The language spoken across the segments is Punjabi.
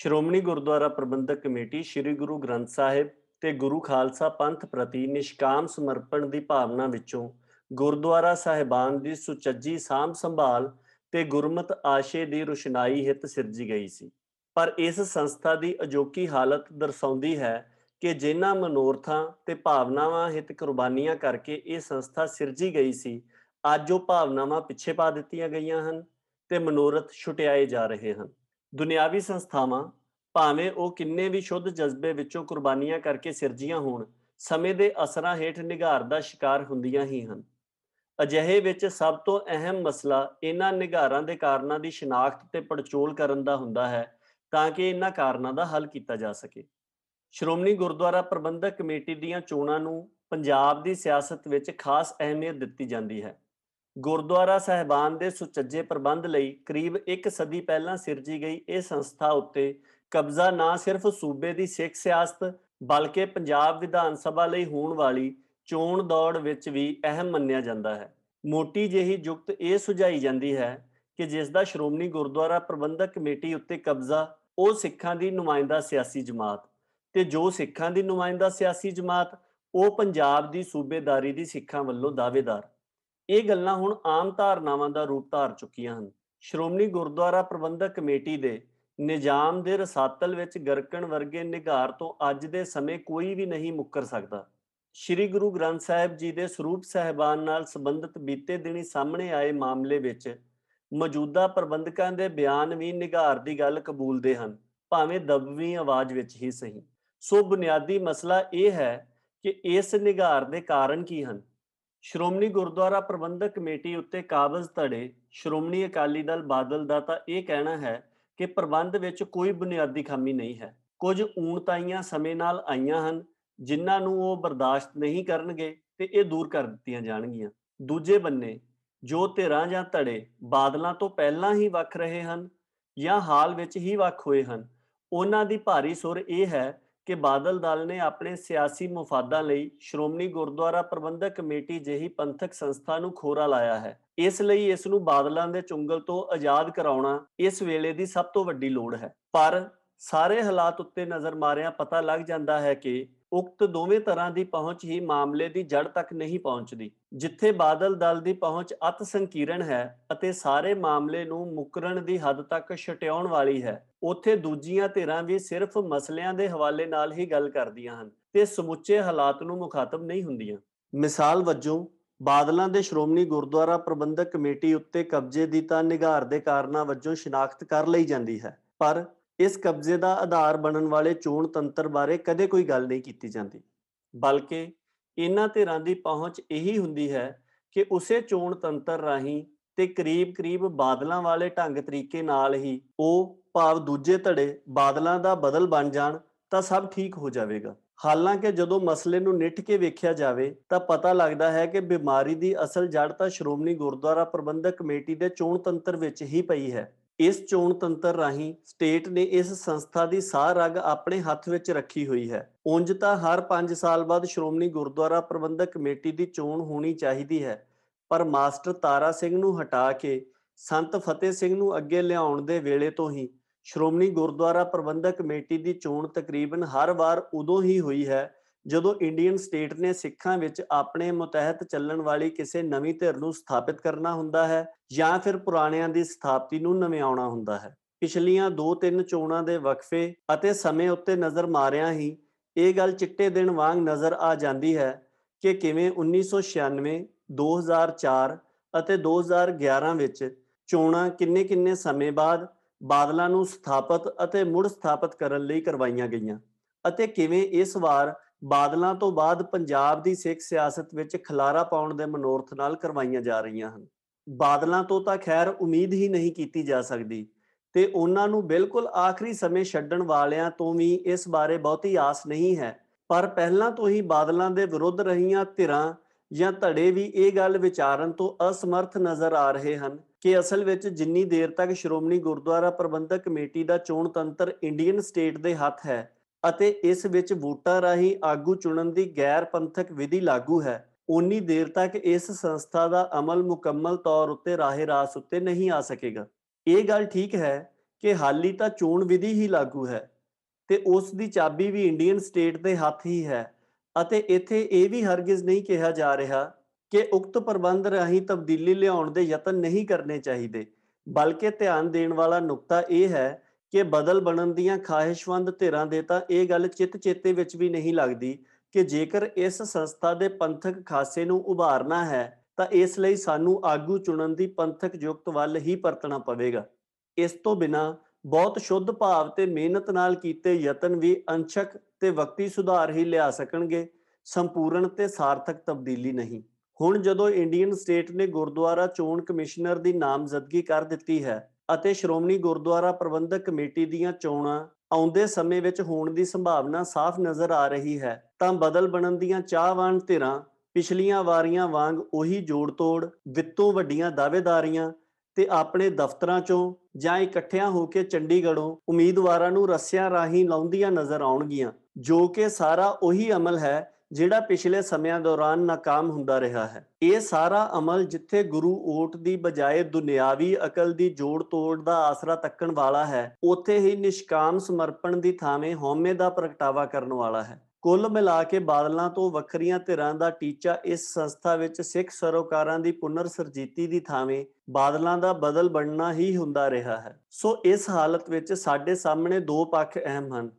ਸ਼੍ਰੋਮਣੀ ਗੁਰਦੁਆਰਾ ਪ੍ਰਬੰਧਕ ਕਮੇਟੀ ਸ੍ਰੀ ਗੁਰੂ ਗ੍ਰੰਥ ਸਾਹਿਬ ਤੇ ਗੁਰੂ ਖਾਲਸਾ ਪੰਥ ਪ੍ਰਤੀ ਨਿਸ਼ਕਾਮ ਸਮਰਪਣ ਦੀ ਭਾਵਨਾ ਵਿੱਚੋਂ ਗੁਰਦੁਆਰਾ ਸਾਹਿਬਾਨ ਦੀ ਸੁਚੱਜੀ ਸਾਂਭ ਸੰਭਾਲ ਤੇ ਗੁਰਮਤ ਆਸ਼ੇ ਦੀ ਰੁਸ਼ਨਾਈ ਹਿੱਤ ਸਿਰਜੀ ਗਈ ਸੀ। ਪਰ ਇਸ ਸੰਸਥਾ ਦੀ ਅਜੋਕੀ ਹਾਲਤ ਦਰਸਾਉਂਦੀ ਹੈ ਕਿ ਜਿਨ੍ਹਾਂ ਮਨੋਰਥਾਂ ਤੇ ਭਾਵਨਾਵਾਂ ਹਿੱਤ ਕੁਰਬਾਨੀਆਂ ਕਰਕੇ ਇਹ ਸੰਸਥਾ ਸਿਰਜੀ ਗਈ ਸੀ, ਅੱਜ ਉਹ ਭਾਵਨਾਵਾਂ ਪਿੱਛੇ ਪਾ ਦਿੱਤੀਆਂ ਗਈਆਂ ਹਨ ਤੇ ਮਨੋਰਥ ਛੁਟਿਆਏ ਜਾ ਰਹੇ ਹਨ। ਦੁਨਿਆਵੀ ਸੰਸਥਾਵਾਂ, ਭਾਵੇਂ ਉਹ ਕਿੰਨੇ ਵੀ ਸ਼ੁੱਧ ਜਜ਼ਬੇ ਵਿੱਚੋਂ ਕੁਰਬਾਨੀਆਂ ਕਰਕੇ ਸਿਰਜੀਆਂ ਹੋਣ, ਸਮੇਂ ਦੇ ਅਸਰਾਂ ਹੇਠ ਨਿਗਾਰ ਦਾ ਸ਼ਿਕਾਰ ਹੁੰਦੀਆਂ ਹੀ ਹਨ। ਅਜਿਹੇ ਵਿੱਚ ਸਭ ਤੋਂ ਅਹਿਮ ਮਸਲਾ ਇਹਨਾਂ ਨਿਗਾਰਾਂ ਦੇ ਕਾਰਨਾਂ ਦੀ ਸ਼ਨਾਖਤ ਤੇ ਪੜਚੋਲ ਕਰਨ ਦਾ ਹੁੰਦਾ ਹੈ, ਤਾਂ ਕਿ ਇਹਨਾਂ ਕਾਰਨਾਂ ਦਾ ਹੱਲ ਕੀਤਾ ਜਾ ਸਕੇ। ਸ਼੍ਰੋਮਣੀ ਗੁਰਦੁਆਰਾ ਪ੍ਰਬੰਧਕ ਕਮੇਟੀ ਦੀਆਂ ਚੋਣਾਂ ਨੂੰ ਪੰਜਾਬ ਦੀ ਸਿਆਸਤ ਵਿੱਚ ਖਾਸ ਅਹਿਮੀਅਤ ਦਿੱਤੀ ਜਾਂਦੀ ਹੈ। ਗੁਰਦੁਆਰਾ ਸਹਿਬਾਨ ਦੇ ਸੁਚੱਜੇ ਪ੍ਰਬੰਧ ਲਈ ਕਰੀਬ ਇੱਕ ਸਦੀ ਪਹਿਲਾਂ ਸਿਰਜੀ ਗਈ ਇਹ ਸੰਸਥਾ ਉੱਤੇ ਕਬਜ਼ਾ ਨਾ ਸਿਰਫ ਸੂਬੇ ਦੀ ਸਿੱਖ ਸਿਆਸਤ ਬਲਕਿ ਪੰਜਾਬ ਵਿਧਾਨ ਸਭਾ ਲਈ ਹੋਣ ਵਾਲੀ ਚੋਣ ਦੌੜ ਵਿੱਚ ਵੀ ਅਹਿਮ ਮੰਨਿਆ ਜਾਂਦਾ ਹੈ। ਮੋਟੀ ਜਿਹੀ ਜੁਗਤ ਇਹ ਸੁਝਾਈ ਜਾਂਦੀ ਹੈ ਕਿ ਜਿਸ ਦਾ ਸ਼੍ਰੋਮਣੀ ਗੁਰਦੁਆਰਾ ਪ੍ਰਬੰਧਕ ਕਮੇਟੀ ਉੱਤੇ ਕਬਜ਼ਾ ਉਹ ਸਿੱਖਾਂ ਦੀ ਨੁਮਾਇੰਦਾ ਸਿਆਸੀ ਜਮਾਤ ਤੇ ਜੋ ਸਿੱਖਾਂ ਦੀ ਨੁਮਾਇੰਦਾ ਸਿਆਸੀ ਜਮਾਤ ਉਹ ਪੰਜਾਬ ਦੀ ਸੂਬੇਦਾਰੀ ਦੀ ਸਿੱਖਾਂ ਵੱਲੋਂ ਦਾਅਵੇਦਾਰ। ਇਹ ਗੱਲਾਂ ਹੁਣ ਆਮ ਧਾਰਨਾਵਾਂ ਦਾ ਰੂਪ ਧਾਰ ਚੁੱਕੀਆਂ ਹਨ। ਸ਼੍ਰੋਮਣੀ ਗੁਰਦੁਆਰਾ ਪ੍ਰਬੰਧਕ ਕਮੇਟੀ ਦੇ ਨਿਜ਼ਾਮ ਦੇ ਰਸਾਤਲ ਵਿੱਚ ਗਰਕਣ ਵਰਗੇ ਨਿਗਾਰ ਤੋਂ ਅੱਜ ਦੇ ਸਮੇਂ ਕੋਈ ਵੀ ਨਹੀਂ ਮੁੱਕਰ ਸਕਦਾ। ਸ੍ਰੀ ਗੁਰੂ ਗ੍ਰੰਥ ਸਾਹਿਬ ਜੀ ਦੇ ਸਰੂਪ ਸਹਿਬਾਨ ਨਾਲ ਸੰਬੰਧਿਤ ਬੀਤੇ ਦਿਨੀ ਸਾਹਮਣੇ ਆਏ ਮਾਮਲੇ ਵਿੱਚ ਮੌਜੂਦਾ ਪ੍ਰਬੰਧਕਾਂ ਦੇ ਬਿਆਨ ਵੀ ਨਿਗਾਰ ਦੀ ਗੱਲ ਕਬੂਲਦੇ ਹਨ, ਭਾਵੇਂ ਦਬਵੀਂ ਆਵਾਜ਼ ਵਿੱਚ ਹੀ ਸਹੀ। ਸੋ ਬੁਨਿਆਦੀ ਮਸਲਾ ਇਹ ਹੈ ਕਿ ਇਸ ਨਿਗਾਰ ਦੇ ਕਾਰਨ ਕੀ ਹਨ? ਸ਼੍ਰੋਮਣੀ ਗੁਰਦੁਆਰਾ ਪ੍ਰਬੰਧਕ ਕਮੇਟੀ ਉੱਤੇ ਕਾਬਜ਼ ਧੜੇ ਸ਼੍ਰੋਮਣੀ ਅਕਾਲੀ ਦਲ ਬਾਦਲ ਦਾ ਤਾਂ ਇਹ ਕਹਿਣਾ ਹੈ ਕਿ ਪ੍ਰਬੰਧ ਵਿੱਚ ਕੋਈ ਬੁਨਿਆਦੀ ਖਾਮੀ ਨਹੀਂ ਹੈ। ਕੁਝ ਊਣਤਾਈਆਂ ਸਮੇਂ ਨਾਲ ਆਈਆਂ ਹਨ, ਜਿਨ੍ਹਾਂ ਨੂੰ ਉਹ ਬਰਦਾਸ਼ਤ ਨਹੀਂ ਕਰਨਗੇ ਤੇ ਇਹ ਦੂਰ ਕਰ ਦਿੱਤੀਆਂ ਜਾਣਗੀਆਂ। ਦੂਜੇ ਬੰਨੇ, ਜੋ ਧਿਰਾਂ ਜਾਂ ਧੜੇ ਬਾਦਲਾਂ ਤੋਂ ਪਹਿਲਾਂ ਹੀ ਵੱਖ ਰਹੇ ਹਨ ਜਾਂ ਹਾਲ ਵਿੱਚ ਹੀ ਵੱਖ ਹੋਏ ਹਨ, ਉਹਨਾਂ ਦੀ ਭਾਰੀ ਸੁਰ ਇਹ ਹੈ ਕਿ ਬਾਦਲ ਦਲ ਨੇ ਆਪਣੇ ਸਿਆਸੀ ਮੁਫਾਦਾਂ ਲਈ ਸ਼੍ਰੋਮਣੀ ਗੁਰਦੁਆਰਾ ਪ੍ਰਬੰਧਕ ਕਮੇਟੀ ਜਿਹੀ ਪੰਥਕ ਸੰਸਥਾ ਨੂੰ ਖੋਰਾ ਲਾਇਆ ਹੈ। ਇਸ ਲਈ ਇਸ ਨੂੰ ਬਾਦਲਾਂ ਦੇ ਚੁੰਗਲ ਤੋਂ ਆਜ਼ਾਦ ਕਰਾਉਣਾ ਇਸ ਵੇਲੇ ਦੀ ਸਭ ਤੋਂ ਵੱਡੀ ਲੋੜ ਹੈ। ਪਰ ਸਾਰੇ ਹਾਲਾਤ ਉੱਤੇ ਨਜ਼ਰ ਮਾਰਿਆਂ ਪਤਾ ਲੱਗ ਜਾਂਦਾ ਹੈ ਕਿ ਉਕਤ ਦੋਵੇਂ ਤਰ੍ਹਾਂ ਦੀ ਪਹੁੰਚ ਹੀ ਮਾਮਲੇ ਦੀ ਜੜ ਤੱਕ ਨਹੀਂ ਪਹੁੰਚਦੀ। ਜਿੱਥੇ ਬਾਦਲ ਦਲ ਦੀ ਪਹੁੰਚ ਅਤ ਸੰਕੀਰਣ ਹੈ ਅਤੇ ਸਾਰੇ ਮਾਮਲੇ ਨੂੰ ਮੁਕਰਨ ਦੀ ਹੱਦ ਤੱਕ ਛਟਿਆਉਣ ਵਾਲੀ ਹੈ, ਉੱਥੇ ਦੂਜੀਆਂ ਧਿਰਾਂ ਵੀ ਸਿਰਫ ਮਸਲਿਆਂ ਦੇ ਹਵਾਲੇ ਨਾਲ ਹੀ ਗੱਲ ਕਰਦੀਆਂ ਹਨ ਤੇ ਸਮੁੱਚੇ ਹਾਲਾਤ ਨੂੰ ਮੁਖਾਤਬ ਨਹੀਂ ਹੁੰਦੀਆਂ। ਮਿਸਾਲ ਵਜੋਂ, ਬਾਦਲਾਂ ਦੇ ਸ਼੍ਰੋਮਣੀ ਗੁਰਦੁਆਰਾ ਪ੍ਰਬੰਧਕ ਕਮੇਟੀ ਉੱਤੇ ਕਬਜ਼ੇ ਦੀ ਤਾਂ ਨਿਗਾਰ ਦੇ ਕਾਰਨਾਂ ਵਜੋਂ ਸ਼ਨਾਖਤ ਕਰ ਲਈ ਜਾਂਦੀ ਹੈ, ਪਰ ਇਸ ਕਬਜ਼ੇ ਦਾ ਆਧਾਰ ਬਣਨ ਵਾਲੇ ਚੋਣ ਤੰਤਰ ਬਾਰੇ ਕਦੇ ਕੋਈ ਗੱਲ ਨਹੀਂ ਕੀਤੀ ਜਾਂਦੀ। ਬਲਕਿ ਇਹਨਾਂ ਧਿਰਾਂ ਦੀ ਪਹੁੰਚ ਇਹੀ ਹੁੰਦੀ ਹੈ ਕਿ ਉਸੇ ਚੋਣ ਤੰਤਰ ਰਾਹੀਂ ਤੇ ਕਰੀਬ-ਕਰੀਬ ਬਾਦਲਾਂ ਵਾਲੇ ਢੰਗ ਤਰੀਕੇ ਨਾਲ ਹੀ ਉਹ ਭਾਵ ਦੂਜੇ ਧੜੇ ਬਾਦਲਾਂ ਦਾ ਬਦਲ ਬਣ ਜਾਣ ਤਾਂ ਸਭ ਠੀਕ ਹੋ ਜਾਵੇਗਾ। ਹਾਲਾਂਕਿ ਜਦੋਂ ਮਸਲੇ ਨੂੰ ਨਿੱਠ ਕੇ ਵੇਖਿਆ ਜਾਵੇ ਤਾਂ ਪਤਾ ਲੱਗਦਾ ਹੈ ਕਿ ਬਿਮਾਰੀ ਦੀ ਅਸਲ ਜੜ ਤਾਂ ਸ਼੍ਰੋਮਣੀ ਗੁਰਦੁਆਰਾ ਪ੍ਰਬੰਧਕ ਕਮੇਟੀ ਦੇ ਚੋਣ ਤੰਤਰ ਵਿੱਚ ਹੀ ਪਈ ਹੈ। ਇਸ ਚੋਣ ਤੰਤਰ ਰਾਹੀਂ ਸਟੇਟ ਨੇ ਇਸ ਸੰਸਥਾ ਦੀ ਸਾਹ ਰਗ ਆਪਣੇ ਹੱਥ ਵਿੱਚ ਰੱਖੀ ਹੋਈ ਹੈ। ਉਂਝ ਤਾਂ ਹਰ 5 ਸਾਲ ਬਾਅਦ ਸ਼੍ਰੋਮਣੀ ਗੁਰਦੁਆਰਾ ਪ੍ਰਬੰਧਕ ਕਮੇਟੀ ਦੀ ਚੋਣ ਹੋਣੀ ਚਾਹੀਦੀ ਹੈ, ਪਰ ਮਾਸਟਰ ਤਾਰਾ ਸਿੰਘ ਨੂੰ ਹਟਾ ਕੇ, ਸੰਤ ਫਤਿਹ ਸਿੰਘ ਨੂੰ ਅੱਗੇ ਲਿਆਉਣ ਦੇ ਵੇਲੇ ਤੋਂ ਹੀ ਸ਼੍ਰੋਮਣੀ ਗੁਰਦੁਆਰਾ ਪ੍ਰਬੰਧਕ ਕਮੇਟੀ ਦੀ ਚੋਣ ਤਕਰੀਬਨ ਹਰ ਵਾਰ ਉਦੋਂ ਹੀ ਹੋਈ ਹੈ ਜਦੋਂ ਇੰਡੀਅਨ ਸਟੇਟ ਨੇ ਸਿੱਖਾਂ ਵਿੱਚ ਆਪਣੇ ਮੁਤਹਿਤ ਚੱਲਣ ਵਾਲੀ ਕਿਸੇ ਨਵੀਂ ਧਿਰ ਨੂੰ ਸਥਾਪਿਤ ਕਰਨਾ ਹੁੰਦਾ ਹੈ ਜਾਂ ਫਿਰ ਪੁਰਾਣਿਆਂ ਦੀ ਸਥਾਪਤੀ ਨੂੰ ਨਵਿਆਉਣਾ ਹੁੰਦਾ ਹੈ। ਪਿਛਲੀਆਂ 2-3 ਚੋਣਾਂ ਦੇ ਵਕਫੇ ਅਤੇ ਸਮੇਂ ਉੱਤੇ ਨਜ਼ਰ ਮਾਰਿਆਂ ਹੀ ਇਹ ਗੱਲ ਚਿੱਟੇ ਦਿਨ ਵਾਂਗ ਨਜ਼ਰ ਆ ਜਾਂਦੀ ਹੈ ਕਿ ਕਿਵੇਂ 1996 2004 ਅਤੇ 2011 ਵਿੱਚ ਚੋਣਾਂ ਕਿੰਨੇ-ਕਿੰਨੇ ਸਮੇਂ ਬਾਅਦ ਬਾਦਲਾਂ ਨੂੰ ਸਥਾਪਿਤ ਅਤੇ ਮੁੜ ਸਥਾਪਿਤ ਕਰਨ ਲਈ ਕਰਵਾਈਆਂ ਗਈਆਂ ਅਤੇ ਕਿਵੇਂ ਇਸ ਵਾਰ ਬਾਦਲਾਂ ਤੋਂ ਬਾਅਦ ਪੰਜਾਬ ਦੀ ਸਿੱਖ ਸਿਆਸਤ ਵਿੱਚ ਖਲਾਰਾ ਪਾਉਣ ਦੇ ਮਨੋਰਥ ਨਾਲ ਕਰਵਾਈਆਂ ਜਾ ਰਹੀਆਂ ਹਨ। ਬਾਦਲਾਂ ਤੋਂ ਤਾਂ ਖੈਰ ਉਮੀਦ ਹੀ ਨਹੀਂ ਕੀਤੀ ਜਾ ਸਕਦੀ ਤੇ ਉਹਨਾਂ ਨੂੰ ਬਿਲਕੁਲ ਆਖਰੀ ਸਮੇਂ ਛੱਡਣ ਵਾਲਿਆਂ ਤੋਂ ਵੀ ਇਸ ਬਾਰੇ ਬਹੁਤੀ ਆਸ ਨਹੀਂ ਹੈ। ਪਰ ਪਹਿਲਾਂ ਤੋਂ ਹੀ ਬਾਦਲਾਂ ਦੇ ਵਿਰੁੱਧ ਰਹੀਆਂ ਧਿਰਾਂ ਜਾਂ ਧੜੇ ਵੀ ਇਹ ਗੱਲ ਵਿਚਾਰਨ ਤੋਂ ਅਸਮਰਥ ਨਜ਼ਰ ਆ ਰਹੇ ਹਨ ਕਿ ਅਸਲ ਵਿੱਚ ਜਿੰਨੀ ਦੇਰ ਤੱਕ ਸ਼੍ਰੋਮਣੀ ਗੁਰਦੁਆਰਾ ਪ੍ਰਬੰਧਕ ਕਮੇਟੀ ਦਾ ਚੋਣ ਤੰਤਰ ਇੰਡੀਅਨ ਸਟੇਟ ਦੇ ਹੱਥ ਹੈ ਅਤੇ ਇਸ ਵਿੱਚ ਵੋਟਾਂ ਰਾਹੀਂ ਆਗੂ ਚੁਣਨ ਦੀ ਗੈਰ ਪੰਥਕ ਵਿਧੀ ਲਾਗੂ ਹੈ। ਉਨੀ ਦੇਰ ਤੱਕ ਇਸ ਸੰਸਥਾ ਦਾ ਅਮਲ ਮੁਕੰਮਲ ਤੌਰ ਉੱਤੇ ਰਾਹੇ ਰਾਸ ਉੱਤੇ ਨਹੀਂ ਆ ਸਕੇਗਾ। ਇਹ ਗੱਲ ਠੀਕ ਹੈ ਕਿ ਹਾਲੀ ਤਾਂ ਚੋਣ ਵਿਧੀ ਹੀ ਲਾਗੂ ਹੈ ਤੇ ਉਸ ਦੀ ਚਾਬੀ ਵੀ ਇੰਡੀਅਨ ਸਟੇਟ ਦੇ ਹੱਥ ਹੀ ਹੈ ਅਤੇ ਇੱਥੇ ਇਹ ਵੀ ਹਰਗਿਜ਼ ਨਹੀਂ ਕਿਹਾ ਜਾ ਰਿਹਾ ਕਿ ਉਕਤ ਪ੍ਰਬੰਧ ਰਾਹੀਂ ਤਬਦੀਲੀ ਲਿਆਉਣ ਦੇ ਯਤਨ ਨਹੀਂ ਕਰਨੇ ਚਾਹੀਦੇ। ਬਲਕਿ ਧਿਆਨ ਦੇਣ ਵਾਲਾ ਨੁਕਤਾ ਇਹ ਹੈ ਕਿ ਬਦਲ ਬਣਨ ਦੀਆਂ ਖਾਹਿਸ਼ਮੰਦ ਧਿਰਾਂ ਦੇ ਤਾਂ ਇਹ ਗੱਲ ਚਿੱਤ ਚੇਤੇ ਵਿੱਚ ਵੀ ਨਹੀਂ ਲੱਗਦੀ ਕਿ ਜੇਕਰ ਇਸ ਸੰਸਥਾ ਦੇ ਪੰਥਕ ਖਾਸੇ ਨੂੰ ਉਭਾਰਨਾ ਹੈ, ਤਾਂ ਇਸ ਲਈ ਸਾਨੂੰ ਆਗੂ ਚੁਣਨ ਦੀ ਪੰਥਕ ਯੁਕਤ ਵੱਲ ਹੀ ਪਰਤਣਾ ਪਵੇਗਾ। ਇਸ ਤੋਂ ਬਿਨਾ ਬਹੁਤ ਸ਼ੁੱਧ ਭਾਵ ਤੇ ਮਿਹਨਤ ਨਾਲ ਕੀਤੇ ਯਤਨ ਵੀ ਅੰਸ਼ਕ ਤੇ ਵਕਤੀ ਸੁਧਾਰ ਹੀ ਲਿਆ ਸਕਣਗੇ, ਸੰਪੂਰਨ ਤੇ ਸਾਰਥਕ ਤਬਦੀਲੀ ਨਹੀਂ। ਹੁਣ ਜਦੋਂ ਇੰਡੀਅਨ ਸਟੇਟ ਨੇ ਗੁਰਦੁਆਰਾ ਚੋਣ ਕਮਿਸ਼ਨਰ ਦੀ ਨਾਮਜ਼ਦਗੀ ਕਰ ਦਿੱਤੀ ਹੈ ਅਤੇ ਸ਼੍ਰੋਮਣੀ ਗੁਰਦੁਆਰਾ ਪ੍ਰਬੰਧਕ ਕਮੇਟੀ ਦੀਆਂ ਚੋਣਾਂ ਆਉਂਦੇ ਸਮੇਂ ਵਿੱਚ ਹੋਣ ਦੀ ਸੰਭਾਵਨਾ ਸਾਫ਼ ਨਜ਼ਰ ਆ ਰਹੀ ਹੈ, ਤਾਂ ਬਦਲ ਬਣਨ ਦੀਆਂ ਚਾਹਵਾਨ ਧਿਰਾਂ ਪਿਛਲੀਆਂ ਵਾਰੀਆਂ ਵਾਂਗ ਉਹੀ ਜੋੜ-ਤੋੜ, ਵਿੱਤੋਂ ਵੱਡੀਆਂ ਦਾਅਵੇਦਾਰੀਆਂ ਤੇ ਆਪਣੇ ਦਫ਼ਤਰਾਂ ਚੋਂ ਜਾਂ ਇਕੱਠਿਆਂ ਹੋ ਕੇ ਚੰਡੀਗੜ੍ਹੋਂ ਉਮੀਦਵਾਰਾਂ ਨੂੰ ਰੱਸਿਆਂ ਰਾਹੀਂ ਲਾਉਂਦੀਆਂ ਨਜ਼ਰ ਆਉਣਗੀਆਂ, ਜੋ ਕਿ ਸਾਰਾ ਉਹੀ ਅਮਲ ਹੈ ਜਿਹੜਾ ਪਿਛਲੇ ਸਮਿਆਂ ਦੌਰਾਨ ਨਾਕਾਮ ਹੁੰਦਾ ਰਿਹਾ ਹੈ। ਇਹ ਸਾਰਾ ਅਮਲ ਜਿੱਥੇ ਗੁਰੂ ਓਟ ਦੀ ਬਜਾਏ ਦੁਨਿਆਵੀ ਅਕਲ ਦੀ ਜੋੜ ਤੋੜ ਦਾ ਆਸਰਾ ਤੱਕਣ ਵਾਲਾ ਹੈ, ਉੱਥੇ ਹੀ ਨਿਸ਼ਕਾਮ ਸਮਰਪਣ ਦੀ ਥਾਵੇਂ ਹਉਮੈ ਦਾ ਪ੍ਰਗਟਾਵਾ ਕਰਨ ਵਾਲਾ ਹੈ। ਕੁੱਲ ਮਿਲਾ ਕੇ ਬਾਦਲਾਂ ਤੋਂ ਵੱਖਰੀਆਂ ਧਿਰਾਂ ਦਾ ਟੀਚਾ ਇਸ ਸੰਸਥਾ ਵਿੱਚ ਸਿੱਖ ਸਰੋਕਾਰਾਂ ਦੀ ਪੁਨਰ ਸਰਜੀਤੀ ਦੀ ਥਾਵੇਂ ਬਾਦਲਾਂ ਦਾ ਬਦਲ ਬਣਨਾ ਹੀ ਹੁੰਦਾ ਰਿਹਾ ਹੈ। ਸੋ ਇਸ ਹਾਲਤ ਵਿੱਚ ਸਾਡੇ ਸਾਹਮਣੇ ਦੋ ਪੱਖ ਅਹਿਮ ਹਨ।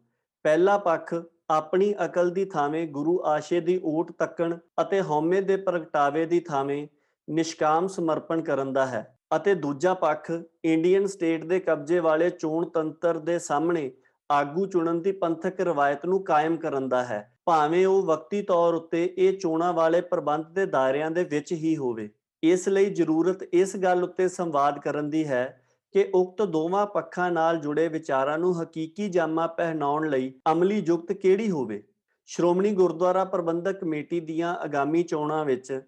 ਪਹਿਲਾ ਪੱਖ ਆਪਣੀ ਅਕਲ ਦੀ ਥਾਵੇਂ ਗੁਰੂ ਆਸ਼ੇ ਦੀ ਓਟ ਤੱਕਣ ਅਤੇ ਹਉਮੈ ਦੇ ਪ੍ਰਗਟਾਵੇ ਦੀ ਥਾਵੇਂ ਨਿਸ਼ਕਾਮ ਸਮਰਪਣ ਕਰਨ ਦਾ ਹੈ ਅਤੇ ਦੂਜਾ ਪੱਖ, ਇੰਡੀਅਨ ਸਟੇਟ ਦੇ ਕਬਜ਼ੇ ਵਾਲੇ ਚੋਣ ਤੰਤਰ ਦੇ ਸਾਹਮਣੇ ਆਗੂ ਚੁਣਨ ਦੀ ਪੰਥਕ ਰਵਾਇਤ ਨੂੰ ਕਾਇਮ ਕਰਨ ਦਾ ਹੈ। ਭਾਵੇਂ ਉਹ ਵਕਤੀ ਤੌਰ ਉੱਤੇ ਇਹ ਚੋਣਾਂ ਵਾਲੇ ਪ੍ਰਬੰਧ ਦੇ ਦਾਇਰਿਆਂ ਦੇ ਵਿੱਚ ਹੀ ਹੋਵੇ, ਇਸ ਲਈ ਜ਼ਰੂਰਤ ਇਸ ਗੱਲ ਉੱਤੇ ਸੰਵਾਦ ਕਰਨ ਦੀ ਹੈ ਕਿ ਉਕਤ ਦੋਵਾਂ ਪੱਖਾਂ ਨਾਲ ਜੁੜੇ ਵਿਚਾਰਾਂ ਨੂੰ ਹਕੀਕੀ ਜਾਮਾ ਪਹਿਨਾਉਣ ਲਈ ਅਮਲੀ ਯੁਕਤ ਕਿਹੜੀ ਹੋਵੇ? ਸ਼੍ਰੋਮਣੀ ਗੁਰਦੁਆਰਾ ਪ੍ਰਬੰਧਕ ਕਮੇਟੀ ਦੀਆਂ ਆਗਾਮੀ ਚੋਣਾਂ ਵਿੱਚ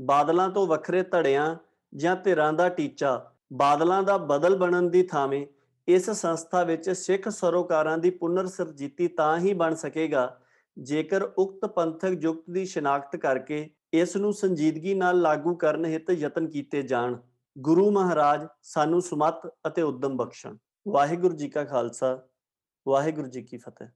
ਬਾਦਲਾਂ ਤੋਂ ਵੱਖਰੇ ਧੜਿਆਂ ਜਾਂ ਧਿਰਾਂ ਦਾ ਟੀਚਾ, ਬਾਦਲਾਂ ਦਾ ਬਦਲ ਬਣਨ ਦੀ ਥਾਵੇਂ, ਇਸ ਸੰਸਥਾ ਵਿੱਚ ਸਿੱਖ ਸਰੋਕਾਰਾਂ ਦੀ ਪੁਨਰ ਸਰਜੀਤੀ ਤਾਂ ਹੀ ਬਣ ਸਕੇਗਾ ਜੇਕਰ ਉਕਤ ਪੰਥਕ ਯੁਕਤ ਦੀ ਸ਼ਨਾਖਤ ਕਰਕੇ ਇਸ ਨੂੰ ਸੰਜੀਦਗੀ ਨਾਲ ਲਾਗੂ ਕਰਨ ਹਿੱਤ ਯਤਨ ਕੀਤੇ ਜਾਣ। ਗੁਰੂ ਮਹਾਰਾਜ ਸਾਨੂੰ ਸੁਮਤ ਅਤੇ ਉਦਮ ਬਖਸ਼ਣ। ਵਾਹਿਗੁਰੂ ਜੀ ਕਾ ਖਾਲਸਾ, ਵਾਹਿਗੁਰੂ ਜੀ ਕੀ ਫਤਿਹ।